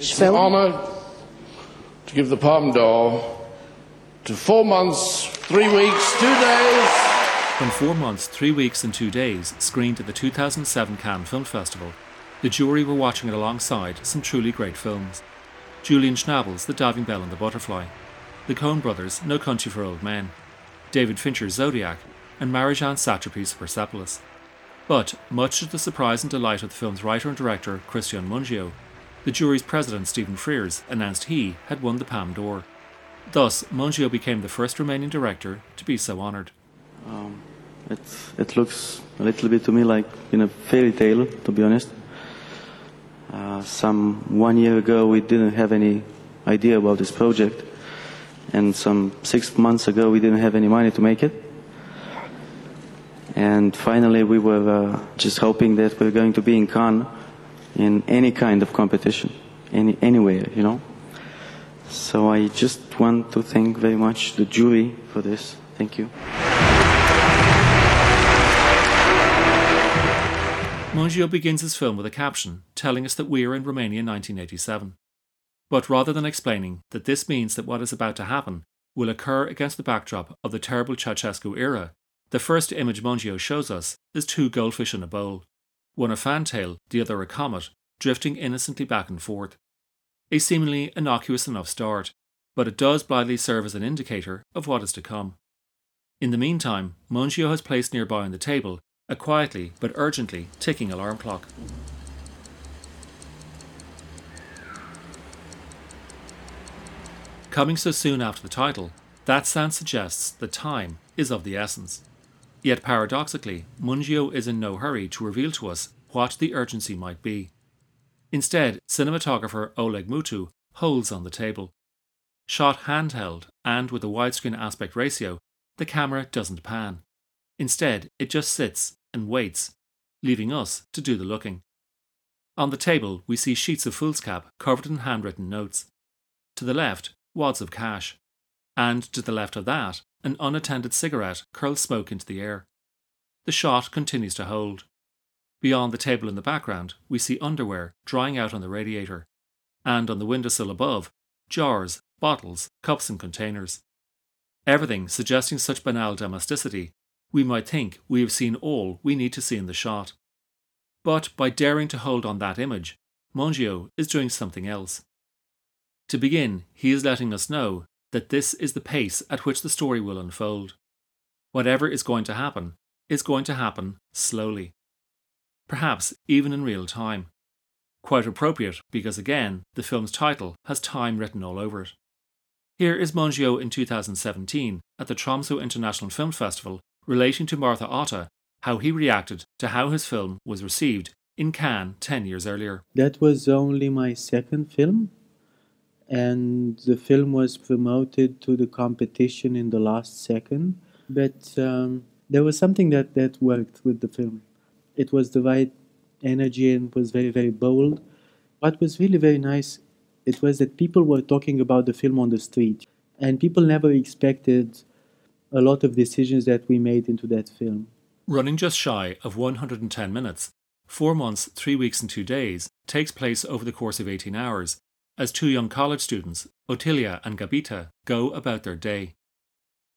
It's an honour to give the Palme d'Or to four months, three weeks, two days. When Four Months, Three Weeks and Two Days screened at the 2007 Cannes Film Festival, the jury were watching it alongside some truly great films. Julian Schnabel's The Diving Bell and the Butterfly, the Coen brothers' No Country for Old Men, David Fincher's Zodiac, and Marjane Satrapi's Persepolis. But, much to the surprise and delight of the film's writer and director Cristian Mungiu, the jury's president Stephen Frears announced he had won the Palme d'Or. Thus, Mungiu became the first Romanian director to be so honoured. Um, it, it looks a little bit to me like in a fairy tale, to be honest. Uh, some one year ago, we didn't have any idea about this project, and some six months ago, we didn't have any money to make it. And finally, we were uh, just hoping that we're going to be in Cannes in any kind of competition, any anywhere, you know. So I just want to thank very much the jury for this. Thank you. Mungiu begins his film with a caption telling us that we are in Romania in 1987. But rather than explaining that this means that what is about to happen will occur against the backdrop of the terrible Ceausescu era, the first image Mungiu shows us is two goldfish in a bowl, one a fantail, the other a comet, drifting innocently back and forth. A seemingly innocuous enough start, but it does blithely serve as an indicator of what is to come. In the meantime, Mungiu has placed nearby on the table a quietly but urgently ticking alarm clock. Coming so soon after the title, that sound suggests that time is of the essence. Yet paradoxically, Mungiu is in no hurry to reveal to us what the urgency might be. Instead, cinematographer Oleg Mutu holds on the table. Shot handheld and with a widescreen aspect ratio, the camera doesn't pan. Instead, it just sits and waits, leaving us to do the looking. On the table, we see sheets of foolscap covered in handwritten notes. To the left, wads of cash. And to the left of that, an unattended cigarette curls smoke into the air. The shot continues to hold. Beyond the table in the background, we see underwear drying out on the radiator. And on the windowsill above, jars, bottles, cups, and containers. Everything suggesting such banal domesticity we might think we have seen all we need to see in the shot. But by daring to hold on that image, Mungiu is doing something else. To begin, he is letting us know that this is the pace at which the story will unfold. Whatever is going to happen is going to happen slowly. Perhaps even in real time. Quite appropriate because, again, the film's title has time written all over it. Here is Mungiu in 2017 at the Tromsø International Film Festival relating to Martha Otta, how he reacted to how his film was received in Cannes 10 years earlier. That was only my second film, and the film was promoted to the competition in the last second. But um, there was something that, that worked with the film. It was the right energy and was very, very bold. What was really very nice, it was that people were talking about the film on the street, and people never expected a lot of decisions that we made into that film. Running just shy of 110 minutes, four months, three weeks, and two days takes place over the course of 18 hours as two young college students, Otilia and Gabita, go about their day.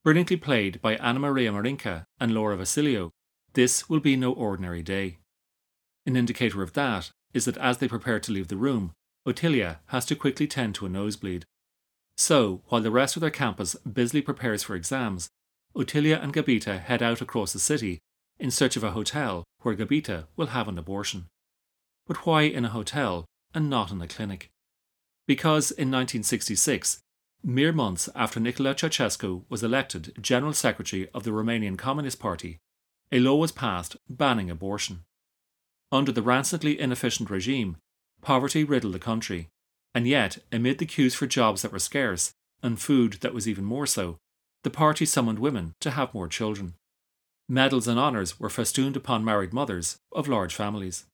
Brilliantly played by Anamaria Marinca and Laura Vasiliu, this will be no ordinary day. An indicator of that is that as they prepare to leave the room, Otilia has to quickly tend to a nosebleed. So, while the rest of their campus busily prepares for exams, Otilia and Gabita head out across the city in search of a hotel where Gabita will have an abortion. But why in a hotel and not in a clinic? Because in 1966, mere months after Nicolae Ceausescu was elected General Secretary of the Romanian Communist Party, a law was passed banning abortion. Under the rancidly inefficient regime, poverty riddled the country, and yet, amid the queues for jobs that were scarce, and food that was even more so, the party summoned women to have more children. Medals and honours were festooned upon married mothers of large families.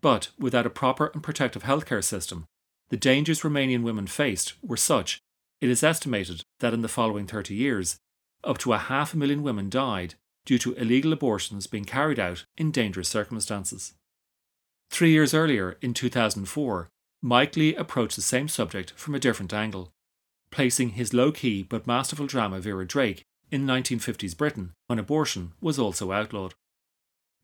But without a proper and protective healthcare system, the dangers Romanian women faced were such, it is estimated that in the following 30 years, up to a half a million women died due to illegal abortions being carried out in dangerous circumstances. Three years earlier, in 2004, Mike Leigh approached the same subject from a different angle, placing his low key but masterful drama Vera Drake in 1950s Britain when abortion was also outlawed.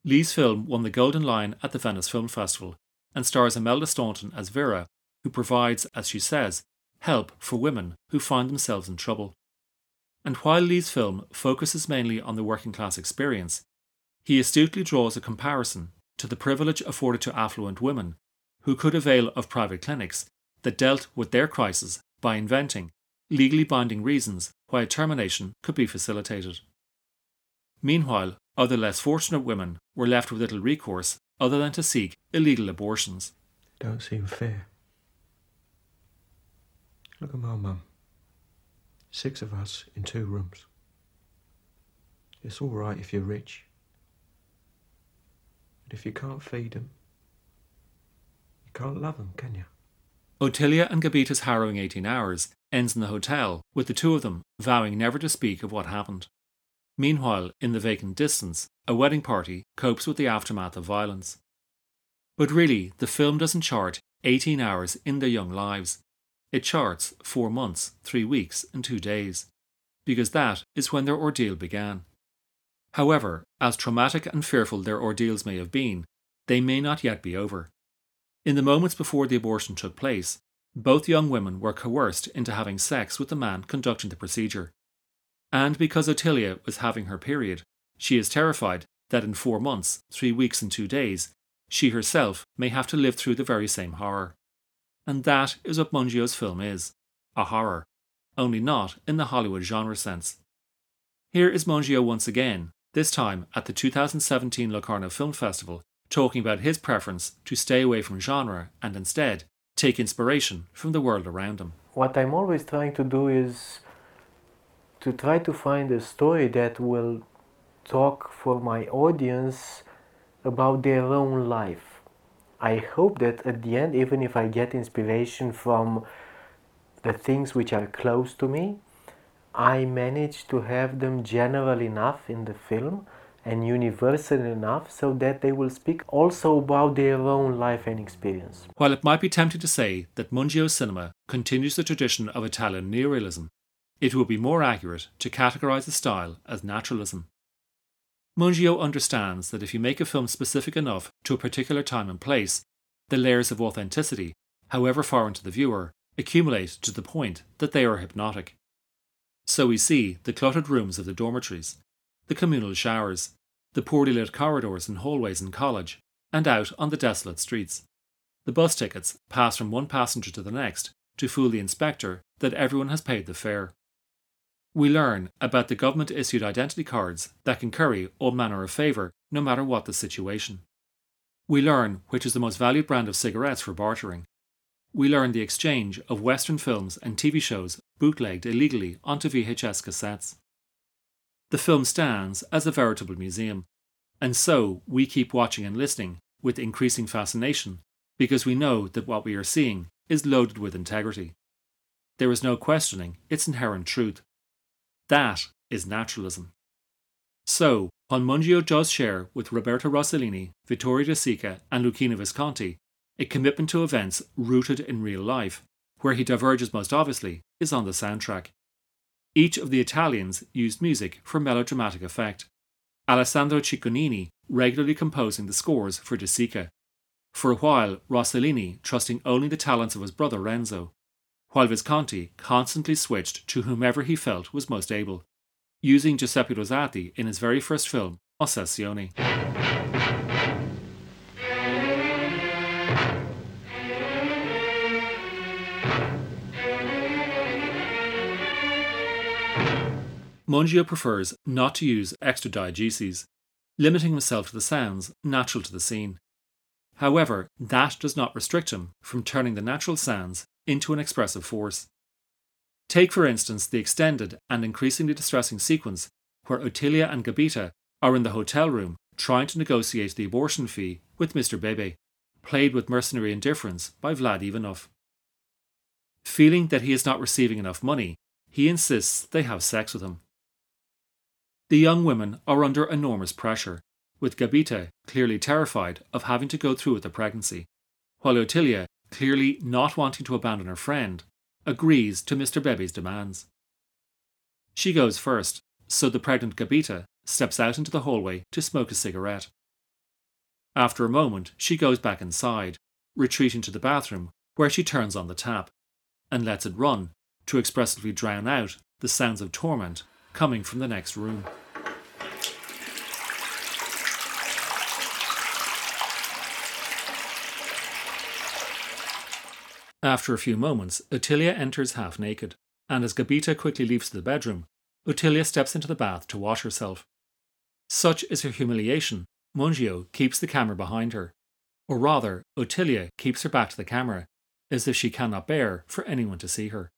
Leigh's film won the Golden Lion at the Venice Film Festival and stars Imelda Staunton as Vera, who provides, as she says, help for women who find themselves in trouble. And while Leigh's film focuses mainly on the working class experience, he astutely draws a comparison to the privilege afforded to affluent women who could avail of private clinics that dealt with their crisis by inventing legally binding reasons why a termination could be facilitated. Meanwhile, other less fortunate women were left with little recourse other than to seek illegal abortions. Don't seem fair. Look at my mum. Six of us in two rooms. It's all right if you're rich. But if you can't feed them, you can't love them, can you? Otilia and Gabita's harrowing 18 hours ends in the hotel, with the two of them vowing never to speak of what happened. Meanwhile, in the vacant distance, a wedding party copes with the aftermath of violence. But really, the film doesn't chart 18 hours in their young lives. It charts four months, three weeks, and two days, because that is when their ordeal began. However, as traumatic and fearful their ordeals may have been, they may not yet be over. In the moments before the abortion took place, both young women were coerced into having sex with the man conducting the procedure. And because Otilia was having her period, she is terrified that in four months, three weeks, and two days, she herself may have to live through the very same horror. And that is what Mungiu's film is a horror, only not in the Hollywood genre sense. Here is Mungiu once again, this time at the 2017 Locarno Film Festival, talking about his preference to stay away from genre and instead take inspiration from the world around him. What I'm always trying to do is to try to find a story that will talk for my audience about their own life. I hope that at the end, even if I get inspiration from the things which are close to me, I manage to have them general enough in the film and universal enough so that they will speak also about their own life and experience. While it might be tempting to say that Mungiu's cinema continues the tradition of Italian neorealism, it would be more accurate to categorize the style as naturalism. Mungiu understands that if you make a film specific enough to a particular time and place, the layers of authenticity, however foreign to the viewer, accumulate to the point that they are hypnotic. So we see the cluttered rooms of the dormitories, the communal showers, the poorly lit corridors and hallways in college, and out on the desolate streets. The bus tickets pass from one passenger to the next to fool the inspector that everyone has paid the fare. We learn about the government issued identity cards that can curry all manner of favour no matter what the situation. We learn which is the most valued brand of cigarettes for bartering. We learn the exchange of Western films and TV shows bootlegged illegally onto VHS cassettes. The film stands as a veritable museum, and so we keep watching and listening with increasing fascination because we know that what we are seeing is loaded with integrity. There is no questioning its inherent truth. That is naturalism. So, while Mungiu does share with Roberto Rossellini, Vittorio De Sica, and Luchino Visconti a commitment to events rooted in real life, where he diverges most obviously is on the soundtrack. Each of the Italians used music for melodramatic effect. Alessandro Cicognini regularly composing the scores for De Sica. For a while, Rossellini trusting only the talents of his brother Renzo, while Visconti constantly switched to whomever he felt was most able, using Giuseppe Rosati in his very first film, Ossessione. Mungiu prefers not to use extra diegeses, limiting himself to the sounds natural to the scene. However, that does not restrict him from turning the natural sounds into an expressive force. Take, for instance, the extended and increasingly distressing sequence where Otilia and Gabita are in the hotel room trying to negotiate the abortion fee with Mr. Bebe, played with mercenary indifference by Vlad Ivanov. Feeling that he is not receiving enough money, he insists they have sex with him. The young women are under enormous pressure, with Gabita clearly terrified of having to go through with the pregnancy, while Otilia clearly not wanting to abandon her friend, agrees to Mr. Bebe's demands. She goes first, so the pregnant Gabita steps out into the hallway to smoke a cigarette. After a moment, she goes back inside, retreating to the bathroom, where she turns on the tap and lets it run to expressively drown out the sounds of torment coming from the next room. After a few moments, Otilia enters half naked, and as Gabita quickly leaves the bedroom, Otilia steps into the bath to wash herself. Such is her humiliation, Mungiu keeps the camera behind her, or rather, Otilia keeps her back to the camera, as if she cannot bear for anyone to see her.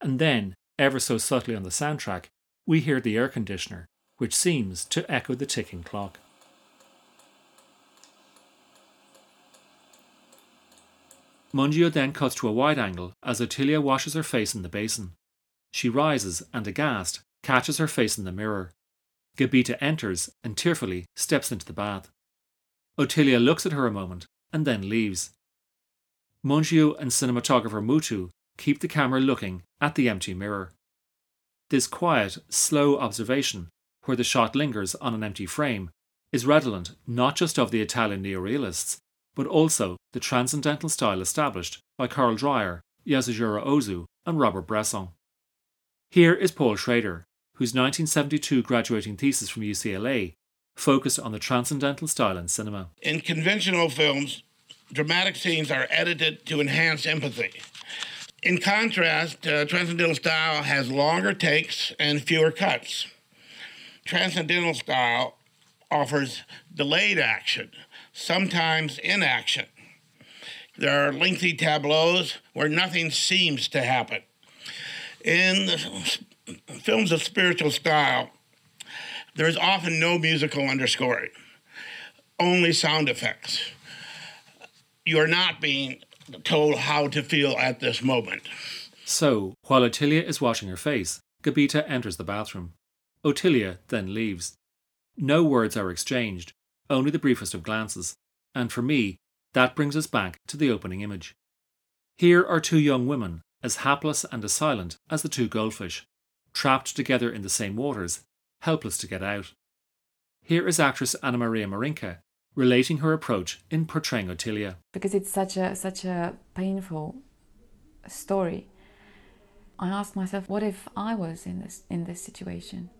And then, ever so subtly on the soundtrack, we hear the air conditioner, which seems to echo the ticking clock. Mungiu then cuts to a wide angle as Otilia washes her face in the basin. She rises and, aghast, catches her face in the mirror. Gabita enters and tearfully steps into the bath. Otilia looks at her a moment and then leaves. Mungiu and cinematographer Mutu keep the camera looking at the empty mirror. This quiet, slow observation, where the shot lingers on an empty frame, is redolent not just of the Italian neorealists, but also the transcendental style established by Carl Dreyer, Yasujiro Ozu, and Robert Bresson. Here is Paul Schrader, whose 1972 graduating thesis from UCLA focused on the transcendental style in cinema. In conventional films, dramatic scenes are edited to enhance empathy. In contrast, uh, transcendental style has longer takes and fewer cuts. Transcendental style offers delayed action, sometimes inaction. There are lengthy tableaus where nothing seems to happen. In the films of spiritual style, there is often no musical underscoring, only sound effects. You are not being told how to feel at this moment. So, while Otilia is washing her face, Gabita enters the bathroom. Otilia then leaves. No words are exchanged, only the briefest of glances, and for me, that brings us back to the opening image. Here are two young women, as hapless and as silent as the two goldfish, trapped together in the same waters, helpless to get out. Here is actress Anamaria Marinca relating her approach in portraying Otilia. Because it's such a such a painful story. I asked myself, what if I was in this in this situation?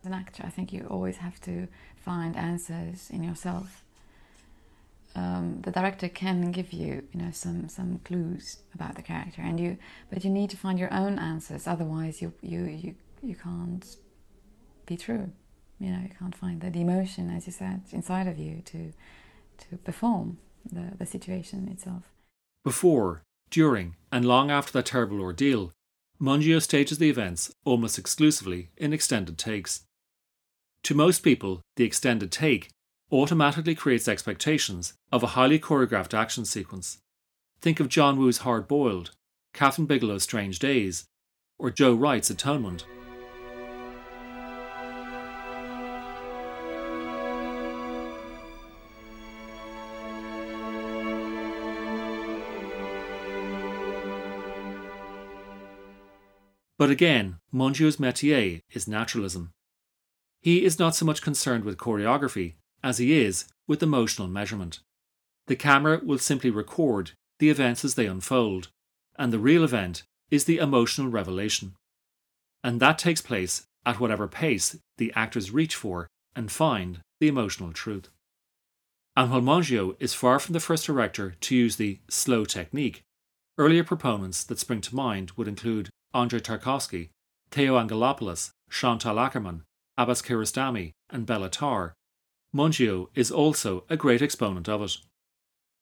As an actor, I think you always have to find answers in yourself. Um, the director can give you, you know, some some clues about the character, and you, but you need to find your own answers. Otherwise, you you you you can't be true you know you can't find the, emotion as you said inside of you to to perform the, the situation itself before during and long after that terrible ordeal mungiu stages the events almost exclusively in extended takes to most people the extended take automatically creates expectations of a highly choreographed action sequence think of john woo's hard boiled kathryn bigelow's strange days or joe wright's atonement But again, Mungiu's métier is naturalism. He is not so much concerned with choreography as he is with emotional measurement. The camera will simply record the events as they unfold, and the real event is the emotional revelation. And that takes place at whatever pace the actors reach for and find the emotional truth. And while Mungiu is far from the first director to use the slow technique, earlier proponents that spring to mind would include Andrei Tarkovsky, Theo Angelopoulos, Chantal Akerman, Abbas Kiarostami, and Béla Tarr, Mungiu is also a great exponent of it.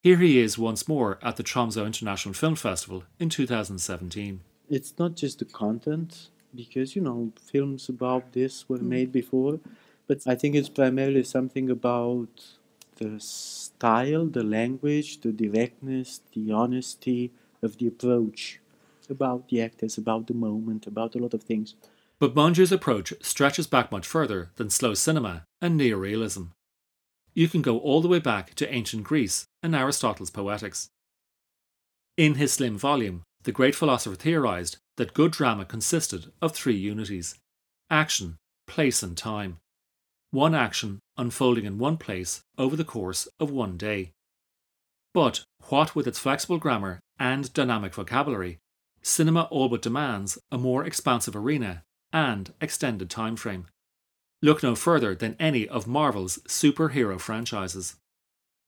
Here he is once more at the Tromsø International Film Festival in 2017. It's not just the content, because, you know, films about this were mm. made before, but I think it's primarily something about the style, the language, the directness, the honesty of the approach about the actors, about the moment, about a lot of things. But Mungiu's approach stretches back much further than slow cinema and neorealism. You can go all the way back to ancient Greece and Aristotle's Poetics. In his slim volume, the great philosopher theorized that good drama consisted of three unities action, place, and time. One action unfolding in one place over the course of one day. But what with its flexible grammar and dynamic vocabulary, cinema all but demands a more expansive arena and extended time frame. Look no further than any of Marvel's superhero franchises.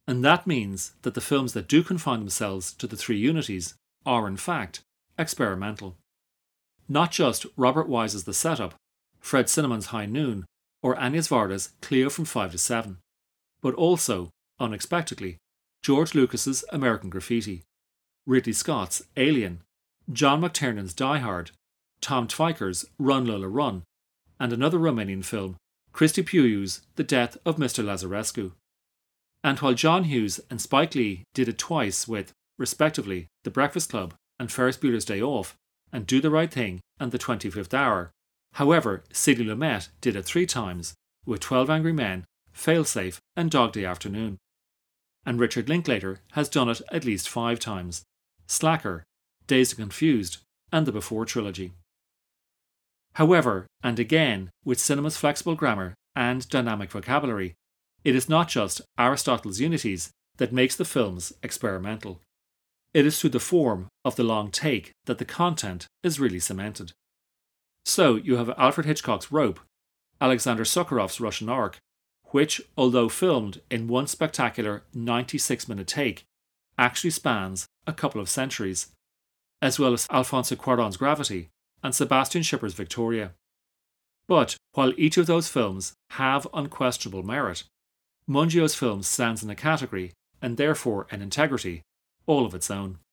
And that means that the films that do confine themselves to the three unities are, in fact, experimental. Not just Robert Wise's The Setup, Fred Zinnemann's High Noon, or Agnes Varda's Cleo from 5 to 7, but also, unexpectedly, George Lucas's American Graffiti, Ridley Scott's Alien, John McTiernan's Die Hard, Tom Tykwer's Run Lola Run, and another Romanian film, Cristi Puiu's The Death of Mr. Lazarescu. And while John Hughes and Spike Lee did it twice with, respectively, The Breakfast Club and Ferris Bueller's Day Off, and Do the Right Thing and The 25th Hour, however, Sidney Lumet did it three times with 12 Angry Men, Failsafe, and Dog Day Afternoon. And Richard Linklater has done it at least five times Slacker, Dazed and Confused, and the Before trilogy. However, and again, with cinema's flexible grammar and dynamic vocabulary, it is not just Aristotle's unities that makes the films experimental. It is through the form of the long take that the content is really cemented. So you have Alfred Hitchcock's Rope, Alexander Sokurov's Russian Ark, which, although filmed in one spectacular 96 minute take, actually spans a couple of centuries, as well as Alfonso Cuarón's Gravity and Sebastian Schipper's Victoria. But while each of those films have unquestionable merit, Mungiu's film stands in a category, and therefore an integrity, all of its own.